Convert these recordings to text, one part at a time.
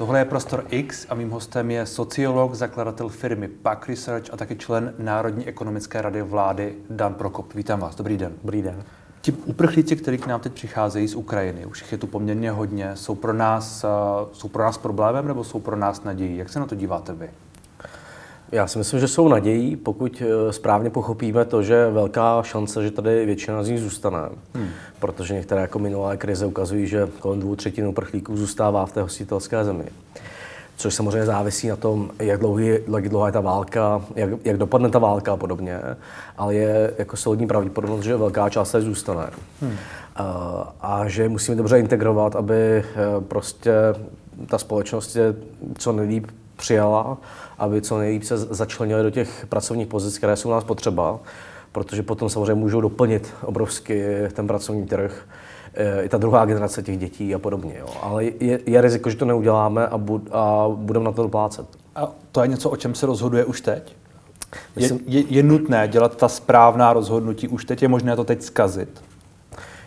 Tohle je Prostor X a mým hostem je sociolog, zakladatel firmy Pack Research a taky člen Národní ekonomické rady vlády Dan Prokop. Vítám vás, dobrý den. Dobrý den. Ti uprchlíci, kteří k nám teď přicházejí z Ukrajiny, už je tu poměrně hodně, jsou pro nás, jsou pro nás problémem nebo jsou pro nás nadějí? Jak se na to díváte vy? Já si myslím, že jsou nadějí, pokud eh, správně pochopíme to, že je velká šance, že tady většina z nich zůstane. Hmm. Protože některé jako minulé krize ukazují, že kolem dvou třetin uprchlíků zůstává v té hostitelské zemi. Což samozřejmě závisí na tom, jak, dlouhý, jak dlouhá je ta válka, jak, jak dopadne ta válka a podobně, ale je jako solidní pravděpodobnost, že velká část tady zůstane. Hmm. A, a že musíme dobře integrovat, aby eh, prostě ta společnost je co nejlíp přijala, aby co nejvíc se začlenili do těch pracovních pozic, které jsou u nás potřeba, protože potom samozřejmě můžou doplnit obrovsky ten pracovní trh eh, i ta druhá generace těch dětí a podobně. Jo. Ale je, je riziko, že to neuděláme a, bud, a budeme na to doplácet. A to je něco, o čem se rozhoduje už teď? Je, je, je nutné dělat ta správná rozhodnutí už teď? Je možné to teď zkazit?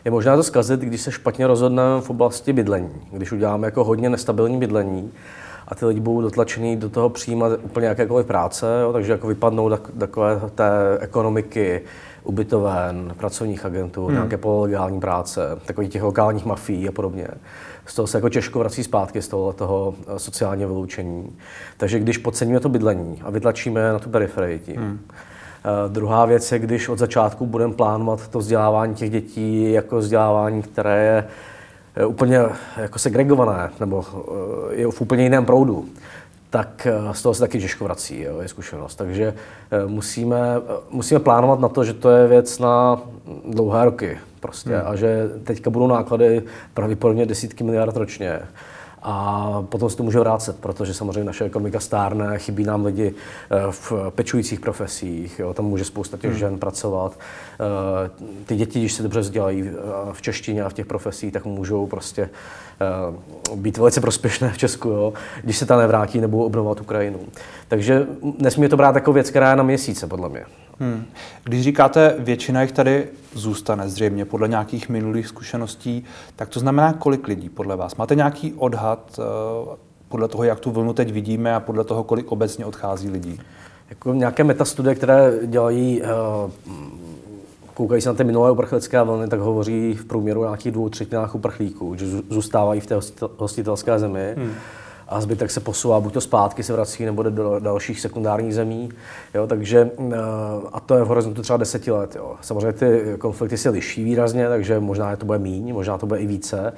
Je možné to zkazit, když se špatně rozhodneme v oblasti bydlení. Když uděláme jako hodně nestabilní bydlení, a ty lidi budou dotlačený do toho přijímat úplně jakékoliv práce, jo, takže jako vypadnou tak, takové té ekonomiky, ubytoven, pracovních agentů, hmm. nějaké pololegální práce, takových těch lokálních mafií a podobně. Z toho se jako těžko vrací zpátky z toho, toho eh, sociálního vyloučení. Takže když podceníme to bydlení a vytlačíme na tu periferii tím, hmm. Uh, druhá věc je, když od začátku budeme plánovat to vzdělávání těch dětí jako vzdělávání, které je úplně jako segregované, nebo eh, je v úplně jiném proudu, tak eh, z toho se taky těžko vrací, jo, je zkušenost. Takže musíme, musíme plánovat na to, že to je věc na dlouhé roky prostě hmm. a že teďka budou náklady pravděpodobně desítky miliard ročně a potom se to může vrátit, protože samozřejmě naše ekonomika stárne, chybí nám lidi eh, v pečujících profesích, jo, tam může spousta těch hmm. žen pracovat. Eh, ty děti, když se dobře vzdělají eh, v češtině a v těch profesích, tak můžou prostě být velice prospěšné v Česku, jo, když se tam nevrátí nebo obnovovat Ukrajinu. Takže nesmí to brát jako věc, která je na měsíce, podle mě. Hmm. Když říkáte, většina jich tady zůstane zřejmě podle nějakých minulých zkušeností, tak to znamená kolik lidí podle vás? Máte nějaký odhad uh, podle toho, jak tu vlnu teď vidíme a podle toho, kolik obecně odchází lidí? Jako nějaké metastudie, které dělají, uh, koukají se na ty minulé uprchlické vlny, tak hovoří v průměru o nějakých dvou třetinách uprchlíků, že zůstávají v té hostitelské zemi. Hmm a zbytek se posouvá buď to zpátky, se vrací, nebo jde do dalších sekundárních zemí. Jo, takže, eh, a to je v horizontu třeba deseti let. Jo. Samozřejmě ty konflikty se liší výrazně, takže možná to bude míň, možná to bude i více.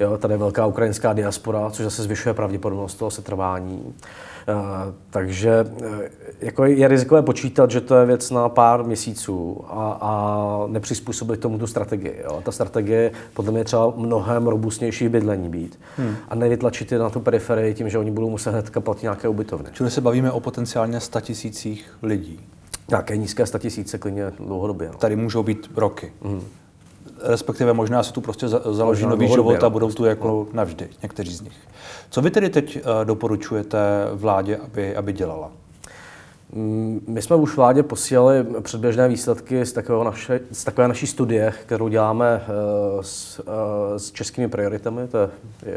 Jo, tady je velká ukrajinská diaspora, což zase zvyšuje pravděpodobnost toho setrvání. Uh, takže uh, jako je rizikové počítat, že to je věc na pár měsíců a, a nepřizpůsobit tomu tu strategii. Jo. Ta strategie podle mě třeba mnohem robustnější bydlení být hmm. a nevytlačit je na tu periferii tím, že oni budou muset hned platit nějaké ubytovny. Čili se bavíme o potenciálně 100 tisících lidí. Nějaké nízké 100 tisíce klidně dlouhodobě. No. Tady můžou být roky. Hmm respektive možná se tu prostě založí nový život a budou tu jako navždy, někteří z nich. Co vy tedy teď eh, doporučujete vládě, aby, aby dělala? Mm, my jsme už vládě posílali předběžné výsledky z, takového naše, z takové naší studie, kterou děláme eh, s, eh, s českými prioritami, to je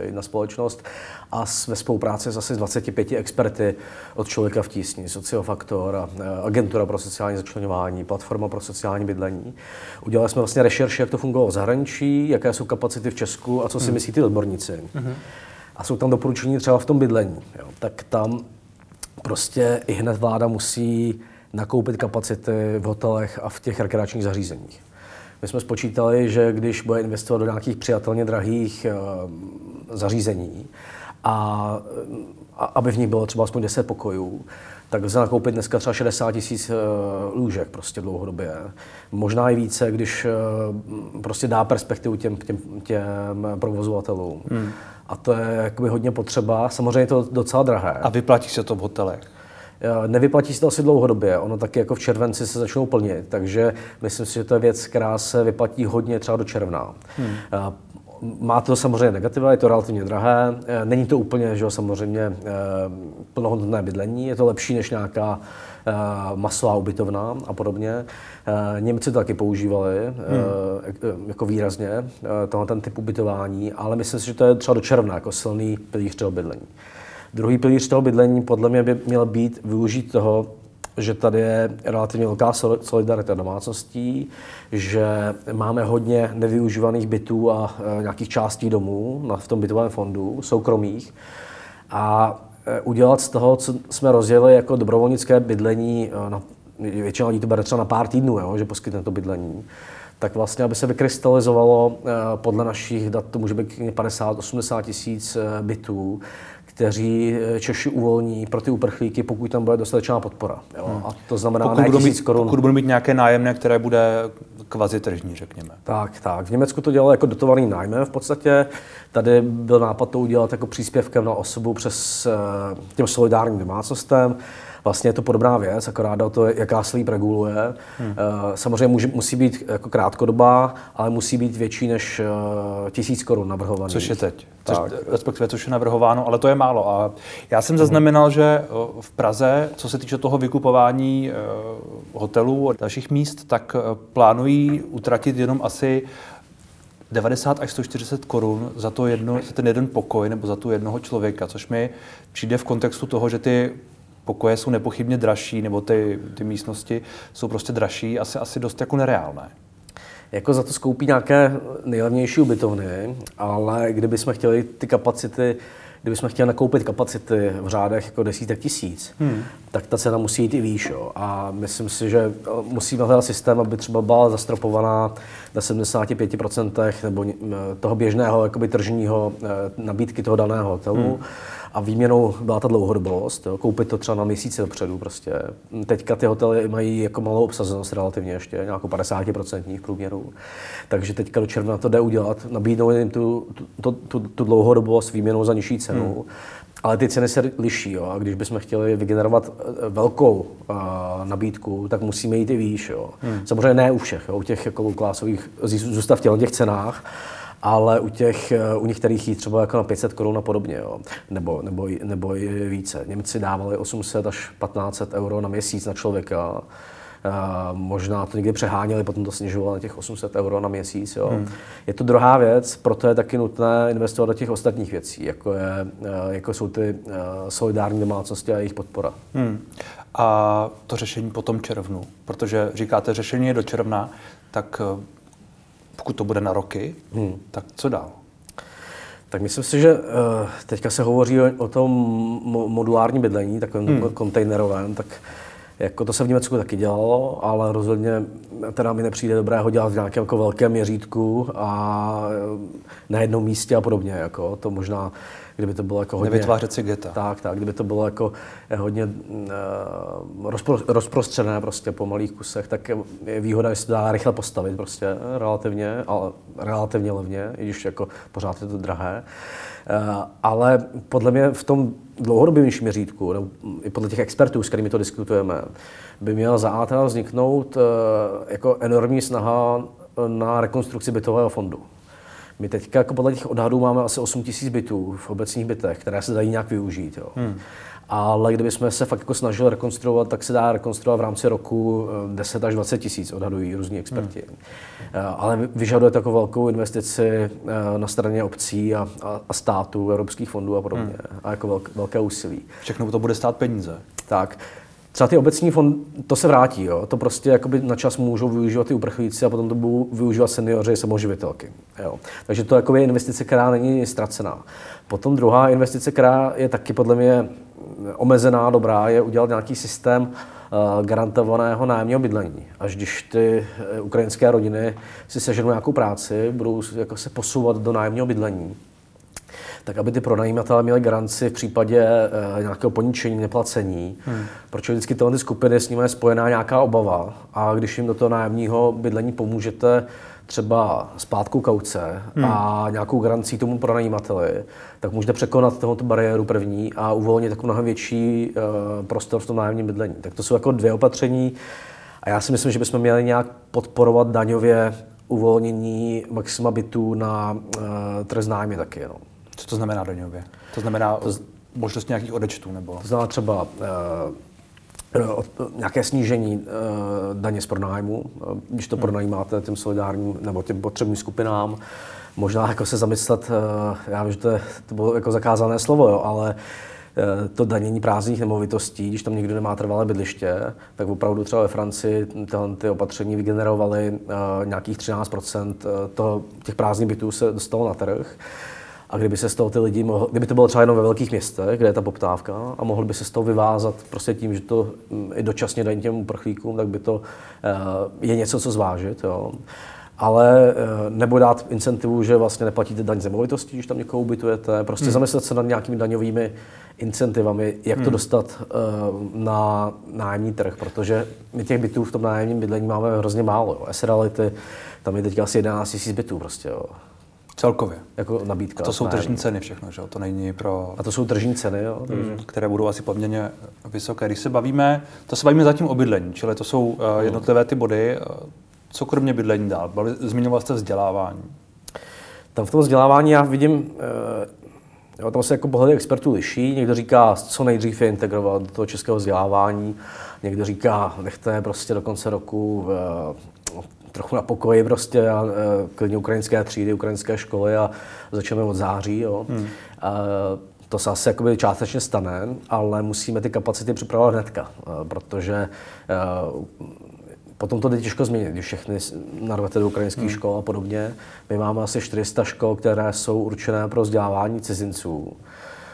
jedna společnost, a ve spolupráci s asi 25 experty od Člověka v tísni, Sociofaktor, eh, Agentura pro sociální začlenování, Platforma pro sociální bydlení. Udělali jsme vlastně rešerši, jak to fungovalo v zahraničí, jaké jsou kapacity v Česku a co si hmm. myslí ty odborníci. Hmm. A jsou tam doporučení třeba v tom bydlení. Jo. Tak tam prostě i hned vláda musí nakoupit kapacity v hotelech a v těch rekreačních zařízeních. My jsme spočítali, že když bude investovat do nějakých přijatelně drahých uh, zařízení a, a aby v nich bylo třeba aspoň 10 pokojů, tak lze nakoupit dneska třeba 60 tisíc uh, lůžek prostě dlouhodobě. Možná i více, když uh, prostě dá perspektivu těm, těm, těm provozovatelům. Hmm. A to je jakoby hodně potřeba. Samozřejmě je to docela drahé. A vyplatí se to v hotelech? Nevyplatí se to asi dlouhodobě, ono taky jako v červenci se začnou plnit, takže myslím si, že to je věc, která se vyplatí hodně třeba do června. Hmm. má to samozřejmě negativa, je to relativně drahé, není to úplně, že jo, samozřejmě plnohodnotné bydlení, je to lepší než nějaká masová ubytovna a podobně. Němci to taky používali hmm. jako výrazně, tohle ten typ ubytování, ale myslím si, že to je třeba do června jako silný pilíř toho bydlení. Druhý pilíř toho bydlení podle mě by měl být využít toho, že tady je relativně velká solidarita domácností, že máme hodně nevyužívaných bytů a nějakých částí domů v tom bytovém fondu, soukromých. A udělat z toho, co jsme rozjeli jako dobrovolnické bydlení, e, na, většina lidí to bere třeba na pár týdnů, jo, že poskytne to bydlení, tak vlastně, aby se vykrystalizovalo, podle našich dat to může být 50-80 tisíc bytů, kteří eh, Češi uvolní pro ty uprchlíky, pokud tam bude dostatečná podpora. Jo? Hmm. A to znamená pokud budou, mít, korun. pokud budou mít nějaké nájemné, které bude kvazi tržní, řekněme. Tak, tak. V Německu to dělalo jako dotovaný nájmem v podstatě. Tady byl nápad to udělat jako příspěvkem na osobu přes eh, těm solidárním domácnostem. Vlastně je to podobná věc, akorát to, jaká slíp reguluje. Hmm. Eh, samozřejmě může, musí být jako krátkodobá, ale musí být větší než eh, tisíc korun navrhovaný. Což je teď. Což, respektive, což je navrhováno, ale to je málo. A já jsem zaznamenal, že eh, v Praze, co se týče toho vykupování hotelů a dalších míst, tak plánují utratit jenom asi 90 až 140 korun za, to jedno, za ten jeden pokoj nebo za tu jednoho člověka, což mi přijde v kontextu toho, že ty pokoje jsou nepochybně dražší, nebo ty, ty místnosti jsou prostě dražší, asi, asi dost jako nereálné. Jako za to skoupí nějaké nejlevnější ubytovny, ale kdybychom chtěli ty kapacity kdybychom chtěli nakoupit kapacity v řádech jako desítek tisíc, hmm. tak ta cena musí jít i výš. Jo. A myslím si, že musíme hledat systém, aby třeba byla zastropovaná na 75% nebo toho běžného jakoby tržního eh, nabídky toho daného hotelu. Hmm a výměnou byla ta dlouhodobost, jo, koupit to třeba na měsíce dopředu prostě. Teďka ty hotely mají jako malou obsazenost relativně ještě, nějakou 50% v průměru. Takže teďka do června to jde udělat, nabídnout jim tu, tu, tu, tu dlouhodobost výměnou za nižší cenu. Hmm. Ale ty ceny se liší, jo? a když bychom chtěli vygenerovat eh, velkou uh, nabídku, tak musíme jít i výš. Jo? Hmm. Samozřejmě ne u všech, jo? u těch jako klásových zůstav v těch cenách, ale u těch, eh, u některých jít třeba jako na 500 korun a podobně, jo. Nebo, nebo, nebo i více. Němci dávali 800 až 1500 euro na měsíc na člověka. Uh, možná to někdy přeháněli, potom to snižovali na těch 800 euro na měsíc. Jo. Hmm. Je to druhá věc, proto je taky nutné investovat do těch ostatních věcí, jako, je, uh, jako jsou ty uh, solidární domácnosti a jejich podpora. Hmm. A to řešení po tom červnu, protože říkáte, řešení je do června, tak pokud to bude na roky, hmm. tak co dál? Tak myslím si, že uh, teďka se hovoří o, tom modulárním bydlení, takovém hmm. kontejnerovém, tak jako to se v Německu taky dělalo, ale rozhodně teda mi nepřijde dobré ho dělat v nějakém jako velkém měřítku a na jednom místě a podobně. Jako. To možná kdyby to bylo jako hodně... Nevytvářet si geta. Tak, tak, kdyby to bylo jako eh, hodně uh, rozpro, rozprostřené prostě po malých kusech, tak je výhoda, že se dá rychle postavit prostě relativně, ale relativně levně, i když jako pořád je to drahé. Uh, ale podle mě v tom dlouhodobějším měřítku, nebo i podle těch expertů, s kterými to diskutujeme, by měla za A vzniknout uh, jako enormní snaha na rekonstrukci bytového fondu. My teď jako podle těch odhadů máme asi 8 000 bytů v obecních bytech, které se dají nějak využít. Jo. Hmm. Ale kdybychom se fakt jako snažili rekonstruovat, tak se dá rekonstruovat v rámci roku 10 eh, až 20 tisíc, odhadují různí experti. Hmm. Eh, ale vyžaduje takovou velkou investici eh, na straně obcí a, a, a států, evropských fondů a podobně. Hmm. A jako velk, velké úsilí. Všechno to bude stát peníze. Tak. Třeba ty obecní fond, to se vrátí, jo? to prostě jakoby na čas můžou využívat ty uprchlíci a potom to budou využívat seniori samoživitelky. Jo? Takže to je investice, která není ztracená. Potom druhá investice, která je taky podle mě omezená, dobrá, je udělat nějaký systém uh, garantovaného nájemního bydlení. Až když ty uh, ukrajinské rodiny si seženou nějakou práci, budou jako se posouvat do nájemního bydlení, tak aby ty pronajímatelé měli garanci v případě uh, nějakého poničení, neplacení. Hmm. Protože vždycky tyhle skupiny s nimi je spojená nějaká obava a když jim do toho nájemního bydlení pomůžete třeba splátkou kauce hmm. a nějakou garancí tomu pronajímateli, tak můžete překonat tohoto bariéru první a uvolnit takový mnohem větší uh, prostor v tom nájemním bydlení. Tak to jsou jako dvě opatření a já si myslím, že bychom měli nějak podporovat daňově uvolnění maxima bytů na uh, trh známě taky. No. Co to znamená daňově? To znamená to z... možnost nějakých odečtů? Nebo? To znamená třeba uh, nějaké snížení uh, daně z pronájmu, když to hmm. pronajímáte těm solidárním nebo těm potřebným skupinám. Možná jako se zamyslet, uh, já vím, že to, je, to bylo jako zakázané slovo, jo, ale Eh, to danění prázdných nemovitostí, když tam někdo nemá trvalé bydliště, tak opravdu třeba ve Francii tyhle ty opatření vygenerovaly nějakých 13 eh, toho, těch prázdných bytů se dostalo na trh. A kdyby se z toho ty lidi mohli, kdyby to bylo třeba jenom ve velkých městech, kde je ta poptávka, a mohli by se z toho vyvázat prostě tím, že to mm, i dočasně dají těm uprchlíkům, tak by to uh, je něco, co zvážit. Jo ale nebo dát incentivu, že vlastně neplatíte daň z nemovitostí, když tam někoho ubytujete, prostě hmm. zamyslet se nad nějakými daňovými incentivami, jak to hmm. dostat uh, na nájemní trh, protože my těch bytů v tom nájemním bydlení máme hrozně málo. Jo. S-Reality, tam je teď asi 11 000 bytů prostě. Jo. Celkově. Jako nabídka. A to jsou tržní ceny všechno, že? To není pro... A to jsou tržní ceny, jo? Hmm, které budou asi poměrně vysoké. Když se bavíme, to se bavíme zatím o bydlení, čili to jsou uh, jednotlivé ty body. Co kromě bydlení dál? Zmiňoval jste vzdělávání. Tam v tom vzdělávání já vidím uh, Jo, tam se jako pohledy expertů liší. Někdo říká, co nejdřív je integrovat do toho českého vzdělávání. Někdo říká, nechte prostě do konce roku uh, trochu na pokoji prostě a uh, klidně ukrajinské třídy, ukrajinské školy a začneme od září. Jo. Hmm. Uh, to se asi jakoby částečně stane, ale musíme ty kapacity připravovat hnedka, protože Potom to jde těžko změnit, když všechny narvete do ukrajinských hmm. škol a podobně. My máme asi 400 škol, které jsou určené pro vzdělávání cizinců.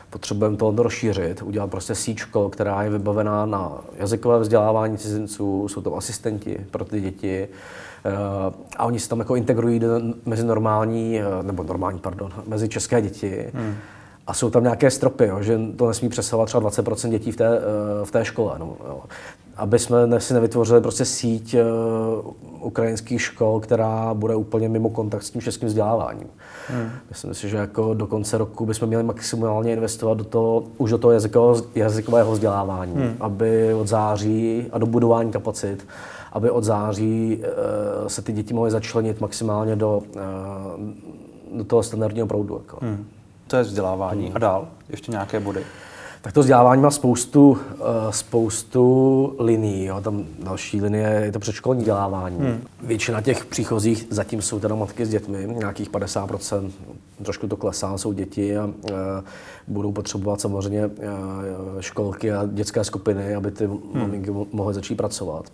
Potřebujeme to rozšířit, udělat prostě síť škol, která je vybavená na jazykové vzdělávání cizinců, jsou to asistenti pro ty děti, a oni se tam jako integrují mezi normální, eh, nebo normální, pardon, mezi české děti. Hmm. A jsou tam nějaké stropy, jo, že to nesmí přesahovat třeba 20% dětí v té, eh, v té škole. No, jo aby jsme si nevytvořili prostě síť ukrajinských škol, která bude úplně mimo kontakt s tím českým vzděláváním. Hmm. Myslím si, že jako do konce roku bychom měli maximálně investovat do toho, už do toho jazykového, jazykového vzdělávání, hmm. aby od září a do budování kapacit, aby od září uh, se ty děti mohly začlenit maximálně do, uh, do toho standardního proudu. Jako. Hmm. To je vzdělávání. Hmm. A dál? Ještě nějaké body? Tak to vzdělávání má spoustu, uh, spoustu linií. Jo. Tam další linie je to předškolní vzdělávání. Hmm. Většina těch příchozích zatím jsou teda matky s dětmi, nějakých 50%, trošku to klesá, jsou děti a uh, budou potřebovat samozřejmě uh, školky a dětské skupiny, aby ty hmm. maminky mohly začít pracovat.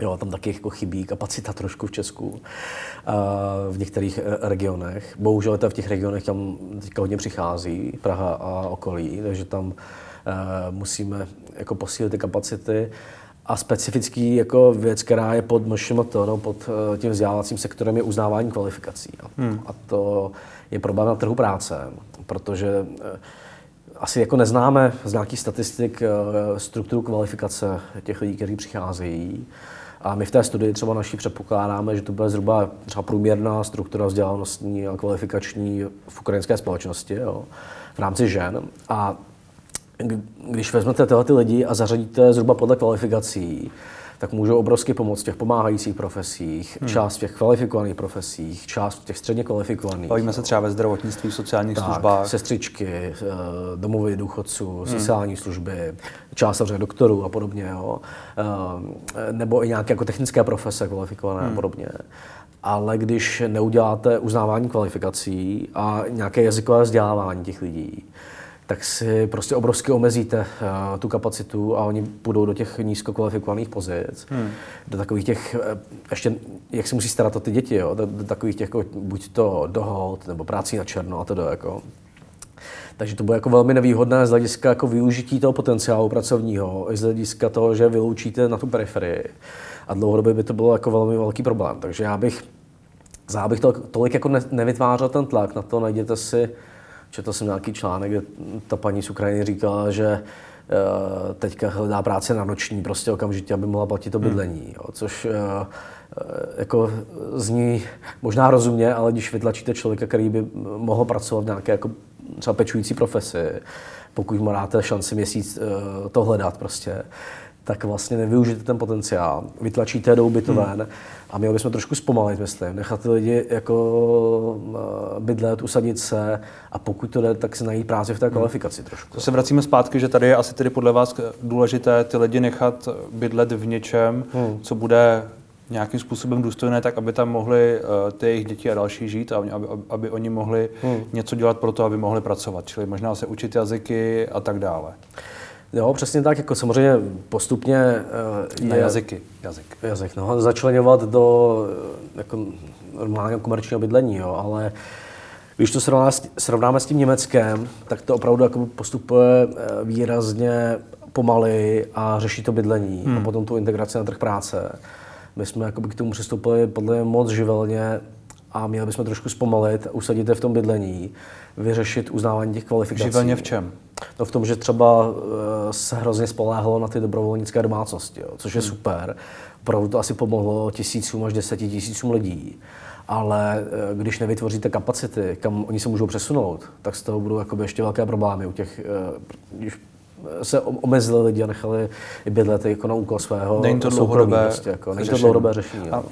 Jo, tam taky jako chybí kapacita trošku v Česku, v některých e, regionech. Bohužel to v těch regionech tam teďka hodně přichází, Praha a okolí, takže tam e, musíme jako posílit ty kapacity. A specifický jako věc, která je pod MŠMT, no, pod tím vzdělávacím sektorem, je uznávání kvalifikací. Hmm. A to je problém na trhu práce, protože asi jako neznáme z nějakých statistik strukturu kvalifikace těch lidí, kteří přicházejí. A my v té studii třeba naší předpokládáme, že to bude zhruba třeba průměrná struktura vzdělanostní a kvalifikační v ukrajinské společnosti jo, v rámci žen. A když vezmete tyhle ty lidi a zařadíte zhruba podle kvalifikací, tak můžou obrovsky pomoct v těch pomáhajících profesích, hmm. část v těch kvalifikovaných profesích, část v těch středně kvalifikovaných. Bavíme se třeba ve zdravotnictví, v sociálních tak, službách. sestřičky, eh, domovy důchodců, hmm. sociální služby, část samozřejmě doktorů a podobně. Jo. Eh, nebo i nějaké jako technické profese kvalifikované hmm. a podobně. Ale když neuděláte uznávání kvalifikací a nějaké jazykové vzdělávání těch lidí, tak si prostě obrovsky omezíte uh, tu kapacitu a oni půjdou do těch nízkokvalifikovaných pozic, hmm. do takových těch, uh, ještě, jak se musí starat o ty děti, jo, do, do takových těch, jako, buď to dohod, nebo práci na černo a to jako. Takže to bude jako velmi nevýhodné z hlediska jako využití toho potenciálu pracovního, i z hlediska toho, že vyloučíte na tu periferii. A dlouhodobě by to bylo jako velmi velký problém. Takže já bych, já bych to tolik jako ne, nevytvářel ten tlak na to, najděte si Četl jsem nějaký článek, kde ta paní z Ukrajiny říkala, že eh, teďka hledá práce na noční prostě okamžitě, aby mohla platit to hmm. bydlení, jo, což eh, eh, jako zní možná rozumně, ale když vytlačíte člověka, který by mohl pracovat v nějaké jako třeba pečující profesi, pokud mu dáte šanci měsíc to hledat prostě, tak vlastně nevyužijete ten potenciál, vytlačíte do ubytoven hmm. a měli bychom trošku zpomalit, myslím, nechat ty lidi jako eh, bydlet, usadit se a pokud to jde, tak si najít práci v té hmm. kvalifikaci trošku. To se vracíme zpátky, že tady je asi tedy podle vás důležité ty lidi nechat bydlet v něčem, hmm. co bude nějakým způsobem důstojné, tak aby tam mohli uh, ty jejich děti a další žít a aby, aby, aby oni mohli hmm. něco dělat pro to, aby mohli pracovat, čili možná se učit jazyky a tak dále. Jo, přesně tak, jako samozřejmě postupně uh, je, jazyky, jazyk. Jazyk, no, začlenovat do jako normálního komerčního bydlení, jo, ale když to srovnáme, srovnáme s tím Německem, tak to opravdu jako postupuje eh, výrazně pomaly a řeší to bydlení hmm. a potom tu integraci na trh práce. My jsme k tomu přistoupili podle mě moc živelně a měli bychom trošku zpomalit, usadit je v tom bydlení, vyřešit uznávání těch kvalifikací. Živelně v čem? No v tom, že třeba eh, se hrozně spoléhalo na ty dobrovolnické domácnosti, jo, což je hmm. super. Opravdu to asi pomohlo tisícům až deseti tisícům lidí. Ale eh, když nevytvoříte kapacity, kam oni se můžou přesunout, tak z toho budou ještě velké problémy u těch, eh, když se omezili lidi a nechali bydlet jako na úkol svého Není to dlouhodobé, prostě, jako, není to dlouhodobé řešení. A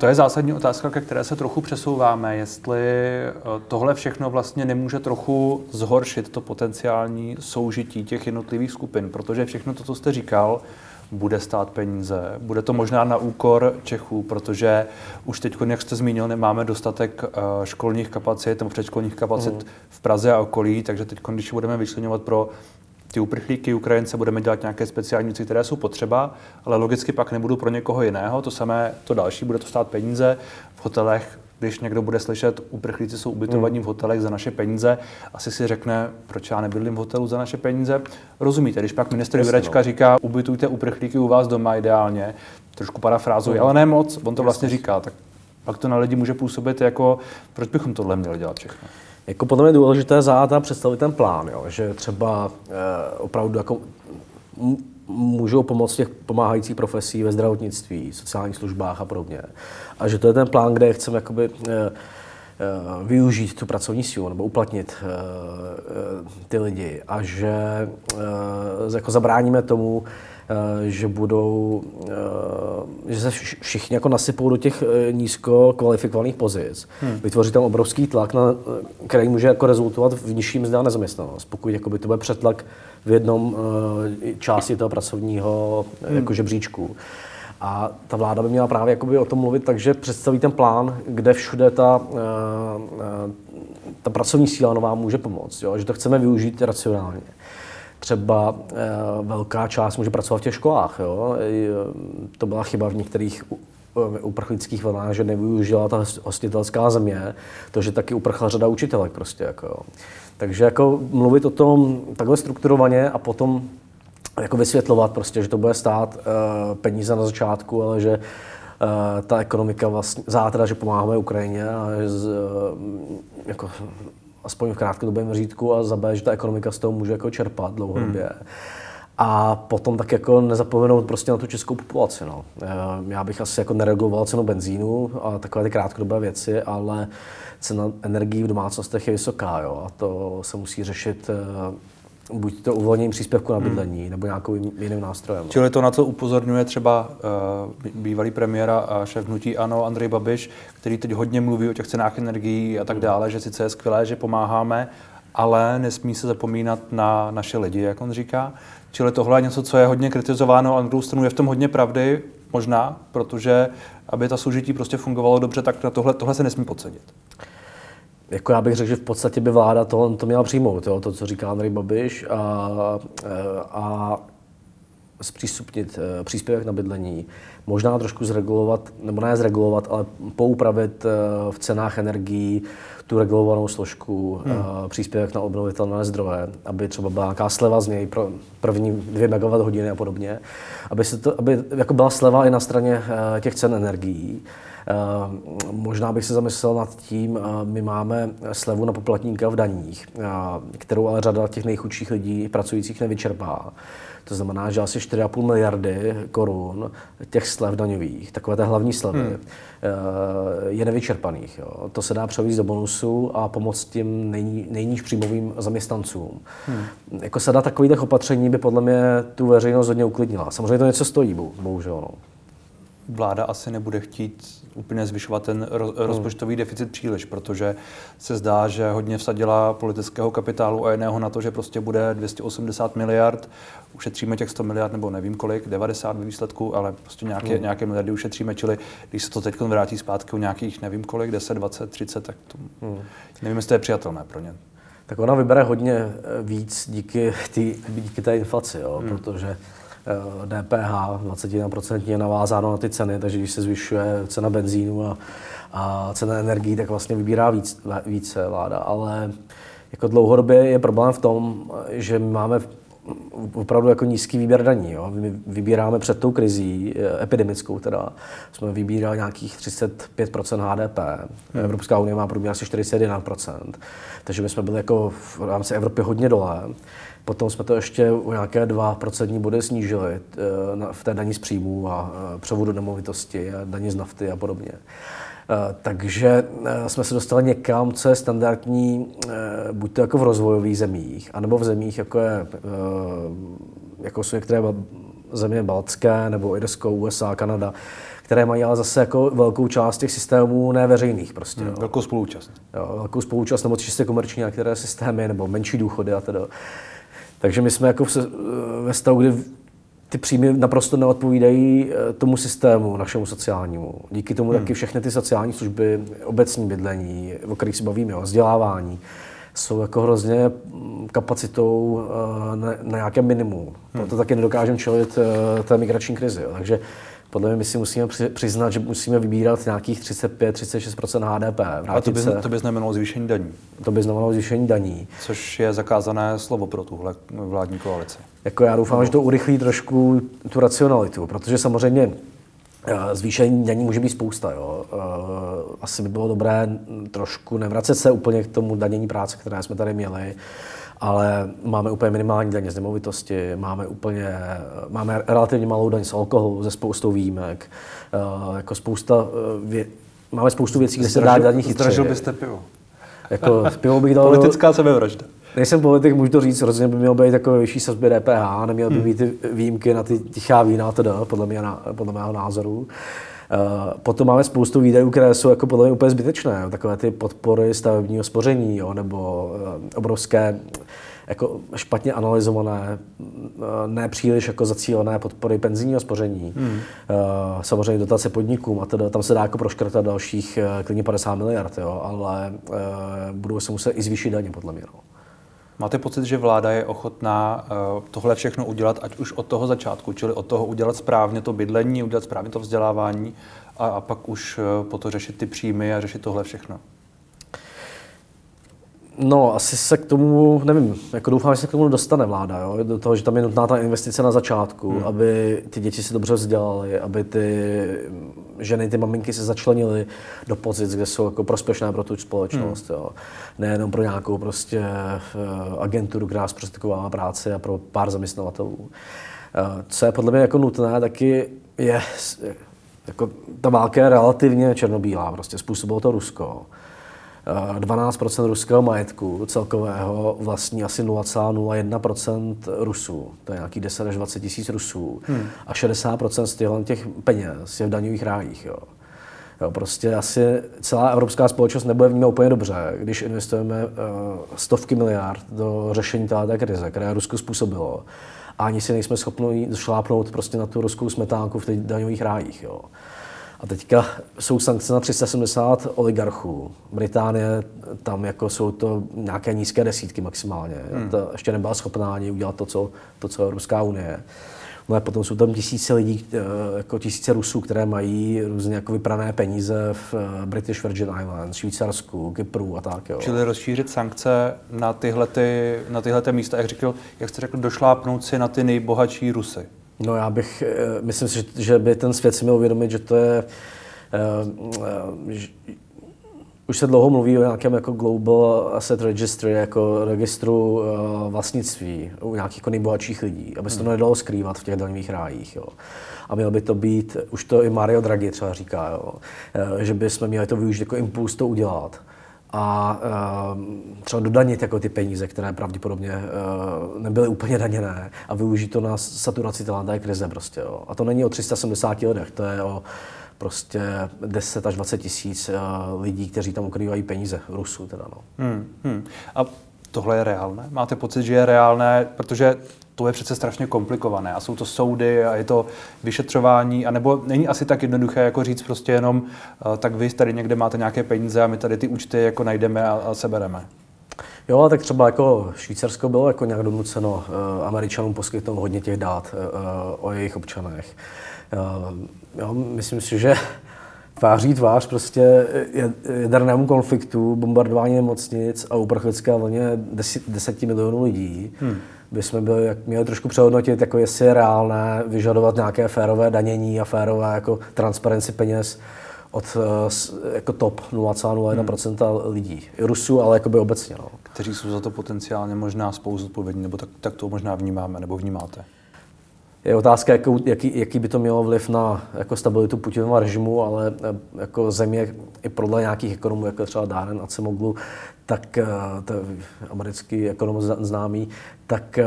to je zásadní otázka, ke které se trochu přesouváme, jestli eh, tohle všechno vlastně nemůže trochu zhoršit to potenciální soužití těch jednotlivých skupin, protože všechno to, co jste říkal, bude stát peníze. Bude to možná na úkor Čechů, protože už teď, jak jste zmínil, nemáme dostatek eh, školních kapacit nebo předškolních kapacit mm. v Praze a okolí, takže teď, když budeme vyčlenovat pro ty uprchlíky, Ukrajince, budeme dělat nějaké speciální věci, které jsou potřeba, ale logicky pak nebudu pro někoho jiného. To samé, to další, bude to stát peníze v hotelech, když někdo bude slyšet, uprchlíci jsou ubytovaní v hotelech za naše peníze, asi si řekne, proč já nebydlím v hotelu za naše peníze. Rozumíte, když pak minister Jurečka no. říká, ubytujte uprchlíky u vás doma ideálně, trošku parafrázuji, ale ne moc, on to vlastně říká, tak pak to na lidi může působit jako, proč bychom tohle měli dělat všechno. Jako potom je důležité zát a představit ten plán, jo? že třeba e, opravdu jako můžou pomoct těch pomáhajících profesí ve zdravotnictví, sociálních službách a podobně. A že to je ten plán, kde chceme jakoby, e, e, využít tu pracovní sílu nebo uplatnit e, ty lidi a že jako zabráníme tomu, že budou, eh, že se všichni jako nasypou do těch eh, nízko kvalifikovaných pozic. Hmm. Vytvoří tam obrovský tlak, na, který může jako rezultovat v nižším mzda nezaměstnanost. Pokud by to bude přetlak v jednom části toho pracovního hmm. jako žebříčku. A ta vláda by měla právě jakoby o tom mluvit, takže představí ten plán, kde všude ta, ta pracovní síla nová může pomoct. Jo? Že to chceme využít racionálně třeba e, velká část může pracovat v těch školách. Jo? E, to byla chyba v některých eh, uprchlických vlnách, že nevyužila ta hostitelská země, to, že taky uprchla řada učitelek prostě. Jako, jo. Takže jako mluvit o tom takhle strukturovaně a potom jako vysvětlovat prostě, že to bude stát peníze na začátku, ale že ta ekonomika vlastně, zátra, že pomáháme Ukrajině a že z, jako aspoň v krátkodobém řídku a za B, že ta ekonomika z toho může jako čerpat dlouhodobě. Hmm. A potom tak jako nezapomenout prostě na tu českou populaci. No. Eh, já bych asi jako nereagoval cenu benzínu a takové ty krátkodobé věci, ale cena energií v domácnostech je vysoká jo, a to se musí řešit eh, buď to uvolněním příspěvku na hmm. bydlení, hmm. nebo nějakým jiným nástrojem. Čili to, na co upozorňuje třeba uh, bývalý premiér a šéf hnutí ANO Andrej Babiš, který teď hodně mluví o těch cenách energií a tak hmm. dále, že sice je skvělé, že pomáháme, ale nesmí se zapomínat na naše lidi, jak on říká. Čili tohle je něco, co je hodně kritizováno a na druhou stranu je v tom hodně pravdy, možná, protože aby ta soužití prostě fungovalo dobře, tak tohle, tohle se nesmí podcenit jako já bych řekl, že v podstatě by vláda to, to měla přijmout, jo, to, co říká Andrej Babiš, a, a zpřístupnit eh, příspěvek na bydlení, možná trošku zregulovat, nebo ne zregulovat, ale poupravit eh, v cenách energií tu regulovanou složku, hmm. Eh, příspěvek na obnovitelné zdroje, aby třeba byla nějaká sleva z něj pro první 2 MWh hodiny a podobně, aby, se to, aby jako byla sleva i na straně těch cen energií Možná bych se zamyslel nad tím, my máme slevu na poplatníka v daních, kterou ale řada těch nejchudších lidí pracujících nevyčerpá. To znamená, že asi 4,5 miliardy korun těch slev daňových, takové té hlavní slevy, hmm. je nevyčerpaných. Jo. To se dá převízt do bonusu a pomoct tím nej, nejníž příjmovým zaměstnancům. Hmm. Jako sada takových opatření by podle mě tu veřejnost hodně uklidnila. Samozřejmě to něco stojí, bohužel. No vláda asi nebude chtít úplně zvyšovat ten hmm. rozpočtový deficit příliš, protože se zdá, že hodně vsadila politického kapitálu a jiného na to, že prostě bude 280 miliard, ušetříme těch 100 miliard nebo nevím kolik, 90 ve výsledku, ale prostě nějaké, hmm. nějaké miliardy ušetříme, čili když se to teď vrátí zpátky u nějakých nevím kolik, 10, 20, 30, tak to hmm. nevím, jestli to je přijatelné pro ně. Tak ona vybere hodně eh, víc díky, tý, díky té inflaci, jo, hmm. protože DPH 21% je navázáno na ty ceny, takže když se zvyšuje cena benzínu a, a cena energií, tak vlastně vybírá víc, více vláda. Ale jako dlouhodobě je problém v tom, že máme opravdu jako nízký výběr daní. Jo. My vybíráme před tou krizí, eh, epidemickou teda, jsme vybírali nějakých 35% HDP. Hmm. Evropská unie má průměr asi 41%. Takže my jsme byli jako v rámci Evropy hodně dole. Potom jsme to ještě o nějaké 2% body snížili eh, v té daní z příjmů a eh, převodu nemovitosti a daní z nafty a podobně. Eh, takže jsme se dostali někam, co je standardní, buď to jako v rozvojových zemích, anebo v zemích, jako, je, jako jsou některé země baltské, nebo Irsko, USA, Kanada, které mají ale zase jako velkou část těch systémů neveřejných. Prostě, hmm, velkou spoluúčast. Jo, velkou spoluúčast nebo čistě komerční některé systémy, nebo menší důchody a teda. Takže my jsme jako v, ve stavu, kdy ty příjmy naprosto neodpovídají eh, tomu systému, našemu sociálnímu. Díky tomu hmm. taky všechny ty sociální služby, obecní bydlení, o kterých se bavíme, o vzdělávání, jsou jako hrozně mm, kapacitou eh, na, na nějakém minimu. Hmm. Proto taky nedokážeme čelit eh, té migrační krizi. Takže podle mě my si musíme přiznat, že musíme vybírat nějakých 35-36% HDP. A to by, se, to by znamenalo zvýšení daní. To by znamenalo zvýšení daní. Což je zakázané slovo pro tuhle vládní koalici. Jako já doufám, no. že to urychlí trošku tu racionalitu, protože samozřejmě eh, Zvýšení daní může být spousta. Jo. Eh, asi by bylo dobré trošku nevracet se úplně k tomu danění práce, které jsme tady měli, ale máme úplně minimální daně z nemovitosti, máme úplně, máme relativně malou daň z alkoholu ze spoustou výjimek, uh, jako spousta, uh, vě, máme spoustu věcí, kde se dá daní chytře. Zdražil byste pivo. Jako, pivo bych dal... Politická sebevražda. Nejsem politik, můžu to říct, rozhodně by mělo být takové vyšší sazby DPH, neměl by hmm. být výjimky na ty tichá vína, teda, podle, mě, podle mého názoru. Uh, Eh, potom máme spoustu výdajů, které jsou jako podle mě úplně zbytečné. Takové ty podpory stavebního spoření jo, nebo eh, obrovské jako špatně analyzované, eh, nepříliš jako zacílené podpory penzijního spoření, hmm. samozřejmě dotace podnikům a teda tam se dá jako proškrtat dalších klidně 50 miliard, jo, ale budou se muset i zvýšit daně podle mě. No. Máte pocit, že vláda je ochotná uh, tohle všechno udělat, ať už od toho začátku, čili od toho udělat správně to bydlení, udělat správně to vzdělávání a, a pak už uh, po to řešit ty příjmy a řešit tohle všechno? No, asi se k tomu, nevím, jako doufám, že se k tomu dostane vláda, jo? do toho, že tam je nutná ta investice na začátku, hmm. aby ty děti si dobře vzdělaly, aby ty ženy, ty maminky se začlenily do pozic, kde jsou jako prospěšné pro tu společnost. Hmm. Jo? Nejenom pro nějakou prostě eh, agenturu, která zprostředkovává práci a pro pár zaměstnavatelů. Eh, co je podle mě jako nutné, taky je, jako ta válka je relativně černobílá, prostě způsobilo to Rusko. 12% ruského majetku celkového vlastní asi 0,01% Rusů. To je nějakých 10 až 20 tisíc Rusů. Hmm. A 60% z těchto těch peněz je v daňových rájích. Jo. Jo, prostě asi celá evropská společnost nebude vnímat úplně dobře, když investujeme uh, stovky miliard do řešení této krize, které Rusko způsobilo. A ani si nejsme schopni šlápnout prostě na tu ruskou smetánku v těch daňových rájích. Jo. A teďka jsou sankce na 370 oligarchů. Británie, tam jako jsou to nějaké nízké desítky maximálně. Hmm. To ještě nebyla schopná ani udělat to, co, to, co Evropská unie. No a potom jsou tam tisíce lidí, eh, jako tisíce Rusů, které mají různě jako vyprané peníze v eh, British Virgin Islands, Švýcarsku, Kypru a tak. Jo. Čili rozšířit sankce na tyhle, ty, na tyhle ty místa, jak, řekl, jak jste řekl, došlápnout si na ty nejbohatší Rusy. No já bych, eh, myslím si, že by ten svět si měl uvědomit, že to je už se dlouho mluví o nějakém jako Global Asset Registry, jako registru vlastnictví u nějakých jako nejbohatších lidí, aby se to hmm. nedalo skrývat v těch daňových rájích. Jo. A měl by to být, už to i Mario Draghi třeba říká, jo, že bychom měli to využít jako impuls to udělat a uh, třeba dodanit jako ty peníze, které pravděpodobně uh, nebyly úplně daněné a využít to na saturaci té krize prostě. Jo. A to není o 370 lidech, to je o prostě 10 až 20 tisíc uh, lidí, kteří tam ukrývají peníze, Rusů teda. No. Hmm, hmm. A tohle je reálné? Máte pocit, že je reálné, protože to je přece strašně komplikované a jsou to soudy a je to vyšetřování, anebo není asi tak jednoduché jako říct prostě jenom, uh, tak vy tady někde máte nějaké peníze a my tady ty účty jako najdeme a, a sebereme. Jo, tak třeba jako Švýcarsko bylo jako nějak donuceno uh, Američanům poskytnout hodně těch dát uh, o jejich občanech. Uh, jo, myslím si, že tváří tvář prostě jadernému konfliktu, bombardování nemocnic a uprchlické vlně 10 milionů lidí, hmm bychom byli, jak měli trošku přehodnotit, jako jestli je reálné vyžadovat nějaké férové danění a férové jako transparenci peněz od eh, jako top 0,01% hmm. lidí. I Rusů, ale by obecně. No. Kteří jsou za to potenciálně možná spolu zodpovědní, nebo tak, tak to možná vnímáme, nebo vnímáte? Je otázka, jaký, jaký, jaký by to mělo vliv na jako stabilitu Putinova režimu, ale eh, jako země i podle nějakých ekonomů, jako třeba Dáren a Cemoglu, tak eh, to je americký ekonom známý, tak eh,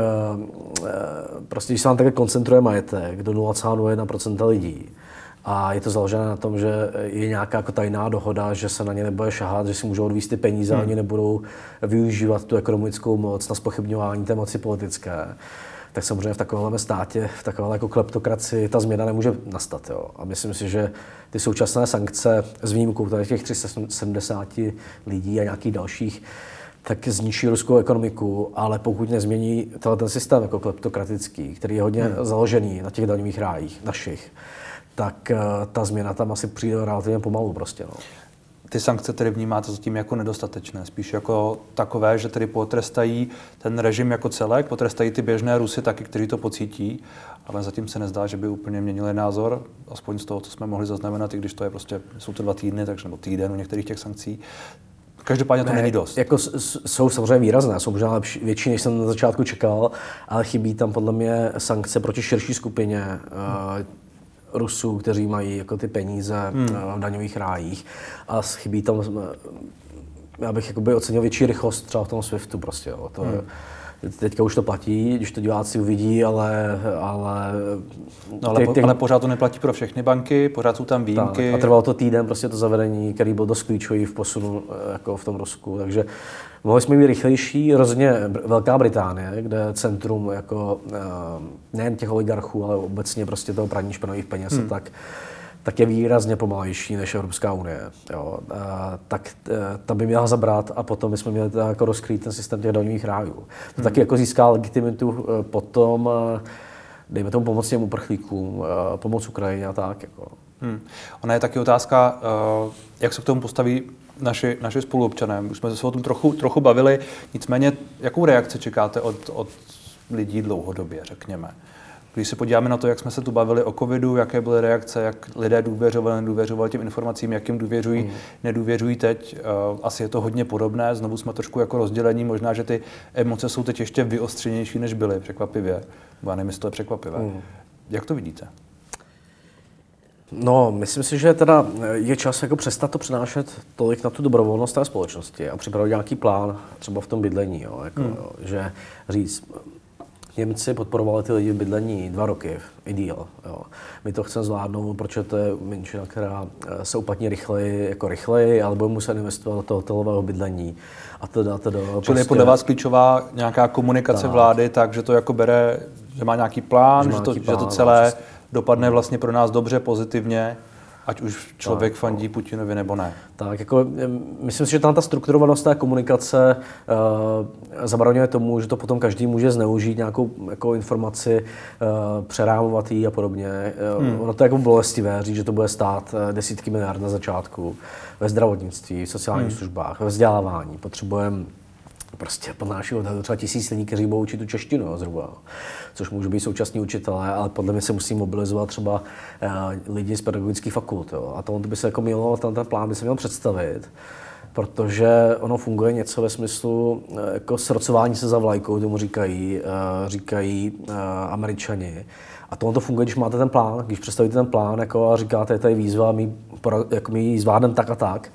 prostě když se vám také koncentruje majetek do 0,01% lidí, a je to založené na tom, že je nějaká jako tajná dohoda, že se na ně nebude šahat, že si můžou odvíst ty peníze, hmm. oni nebudou využívat tu ekonomickou moc na spochybňování té moci politické tak samozřejmě v takovém státě, v takové jako kleptokracii ta změna nemůže nastat. Jo. A myslím si, že ty současné sankce s výjimkou tady těch 370 lidí a nějakých dalších, tak zničí ruskou ekonomiku, ale pokud nezmění tenhle ten systém jako kleptokratický, který je hodně hmm. založený na těch daňových rájích našich, tak eh, ta změna tam asi přijde relativně pomalu prostě. No ty sankce tedy vnímáte zatím jako nedostatečné, spíš jako takové, že tedy potrestají ten režim jako celek, potrestají ty běžné Rusy taky, kteří to pocítí, ale zatím se nezdá, že by úplně měnili názor, aspoň z toho, co jsme mohli zaznamenat, i když to je prostě, jsou to dva týdny, takže nebo týden u některých těch sankcí. Každopádně to ne, není dost. Jako jsou samozřejmě výrazné, jsou možná lepší, větší, než jsem na začátku čekal, ale chybí tam podle mě sankce proti širší skupině. Hmm. Rusů, kteří mají jako ty peníze hmm. V daňových rájích a chybí tam, eh, já bych jakoby ocenil větší rychlost třeba v tom SWIFTu prostě. Jo. To, hmm. Teďka už to platí, když to diváci uvidí, ale... Ale, no, ale, ty, ty, ale pořád to neplatí pro všechny banky, pořád jsou tam výjimky. Tak, a trvalo to týden prostě to zavedení, který byl dost klíčový v posunu eh, jako v tom Rusku. Takže mohli jsme být rychlejší. Rozhodně Velká Británie, kde centrum jako eh, nejen těch oligarchů, ale obecně prostě toho praní špinavých peněz hmm. tak tak je výrazně pomalejší než Evropská unie. Jo. A, tak e, ta by měla zabrat a potom bychom měli jako rozkrýt ten systém těch daňových rájů. To hmm. taky jako získá legitimitu e, potom, e, dejme tomu pomoc těm uprchlíkům, pomoc Ukrajině a tak. Jako. Hmm. Ona je taky otázka, jak se k tomu postaví naši, naši spoluobčané. Už jsme se o tom trochu, trochu bavili, nicméně jakou reakci čekáte od, od lidí dlouhodobě, řekněme? Když se podíváme na to, jak jsme se tu bavili o covidu, jaké byly reakce, jak lidé důvěřovali, nedůvěřovali těm informacím, jak jim důvěřují, mm. nedůvěřují teď, uh, asi je to hodně podobné. Znovu jsme trošku jako rozdělení, možná, že ty emoce jsou teď ještě vyostřenější, než byly, překvapivě. Já nevím, jestli to je překvapivé. Mm. Jak to vidíte? No, myslím si, že teda je čas jako přestat to přenášet tolik na tu dobrovolnost té společnosti a připravit nějaký plán, třeba v tom bydlení, jo, jako, hmm. jo, že říct, Němci podporovali ty lidi v bydlení dva roky, i díl. Jo. My to chceme zvládnout, protože to je menšina, která eh, se uplatní rychleji, jako rychleji, ale budeme muset investovat do toho hotelového bydlení. A teda, teda, Čili prostě... je podle vás klíčová nějaká komunikace tak. vlády, takže to jako bere, že má nějaký plán, že, že, to, plán, že to celé dopadne vlastně pro nás dobře, pozitivně ať už člověk tak, fandí Putinovi nebo ne. Tak, jako, myslím si, že tam ta strukturovanost té komunikace uh, zabraňuje tomu, že to potom každý může zneužít nějakou jako informaci, uh, přerámovat ji a podobně. Uh, hmm. Ono to je jako bolestivé říct, že to bude stát desítky miliard na začátku ve zdravotnictví, v sociálních hmm. službách, ve vzdělávání. Potřebujeme prostě pod naší odhadu třeba tisíc lidí, kteří budou učit tu češtinu zhruba, což můžou být současní učitelé, ale podle mě se musí mobilizovat třeba uh, lidi z pedagogických fakult. Jo. A to by se jako mělo, ten, ten plán by se měl představit, protože ono funguje něco ve smyslu eh, jako srocování se za vlajkou, tomu říkají, uh, říkají američani. A to, to funguje, když máte ten plán, když představíte ten plán jako a říkáte, je výzva, my, jako my ji zvládneme tak a tak,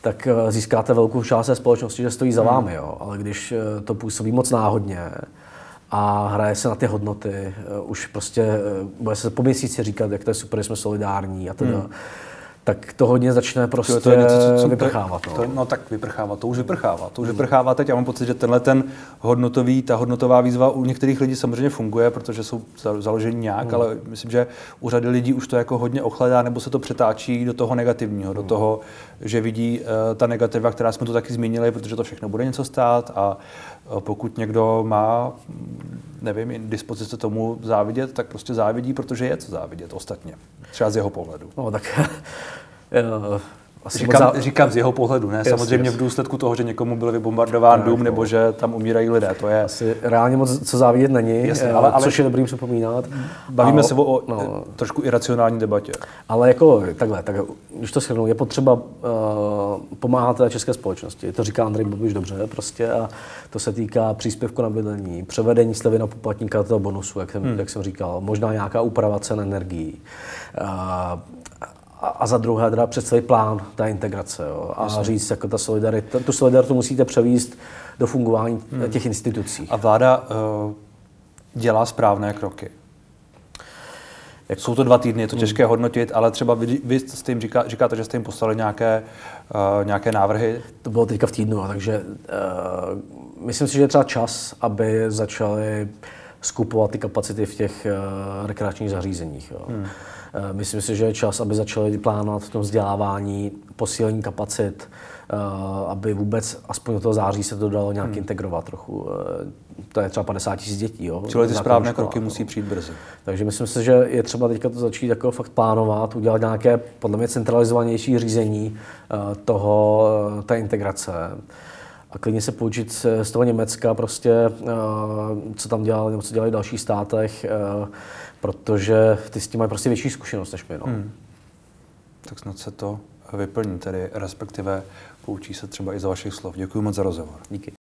tak eh, získáte velkou část té společnosti, že stojí za hmm. vámi. Jo. Ale když eh, to působí moc náhodně a hraje se na ty hodnoty, eh, už prostě bude se po měsíci říkat, jak to je super, že jsme solidární a teda. Hmm tak to hodně začne prostě to je něco, co, co vyprchávat. No. To, no tak vyprchávat, to už vyprchává. To už vyprchává teď. Já mám pocit, že tenhle ten hodnotový, ta hodnotová výzva u některých lidí samozřejmě funguje, protože jsou založeni nějak, hmm. ale myslím, že u řady lidí už to jako hodně ochladá, nebo se to přetáčí do toho negativního, hmm. do toho, že vidí uh, ta negativa, která jsme tu taky zmínili, protože to všechno bude něco stát a uh, pokud někdo má nevím, dispozice tomu závidět, tak prostě závidí, protože je co závidět ostatně. Třeba z jeho pohledu. No, tak Asi říkám, za... říkám z jeho pohledu, ne? Yes, Samozřejmě yes. v důsledku toho, že někomu byl vybombardován dům, nebo že tam umírají lidé. To je asi reálně moc co závidět není, Jasně, ale, ale, což je dobrý připomínat. Bavíme ale, se o no, trošku iracionální debatě. Ale jako takhle, tak, když to shrnu, je potřeba uh, pomáhat té české společnosti. To říká Andrej Babiš dobře prostě a to se týká příspěvku na bydlení, převedení slevy na poplatníka toho bonusu, jak jsem, hmm. jak jsem říkal, možná nějaká úprava cen energií. Uh, a za druhé teda představit plán té integrace jo, a Myslím. říct, jako ta solidarita, tu solidaritu musíte převíst do fungování hmm. těch institucí. A vláda uh, dělá správné kroky. Jak... Jsou to dva týdny, je to hmm. těžké hmm. hodnotit, ale třeba vy, vy jste jim říká, říkáte, že jste jim poslali nějaké, uh, nějaké návrhy. To bylo teďka v týdnu, takže uh, myslím si, že je třeba čas, aby začali skupovat ty kapacity v těch uh, rekreačních zařízeních. Jo. Hmm. Eh, myslím si, že je čas, aby začali plánovat v tom vzdělávání posílení kapacit, eh, aby vůbec aspoň do toho září se to dalo nějak hmm. integrovat trochu. Eh, to je třeba 50 tisíc dětí. Jo, Čili ty správné školách, kroky no. musí přijít brzy. Takže myslím si, že je třeba teďka to začít jako fakt plánovat, udělat nějaké podle mě centralizovanější řízení toho, té integrace a klidně se poučit z toho Německa, prostě, co tam dělali, nebo co dělali v dalších státech, protože ty s tím mají prostě větší zkušenost než my. No. Hmm. Tak snad se to vyplní, tedy respektive poučí se třeba i za vašich slov. Děkuji moc za rozhovor. Díky.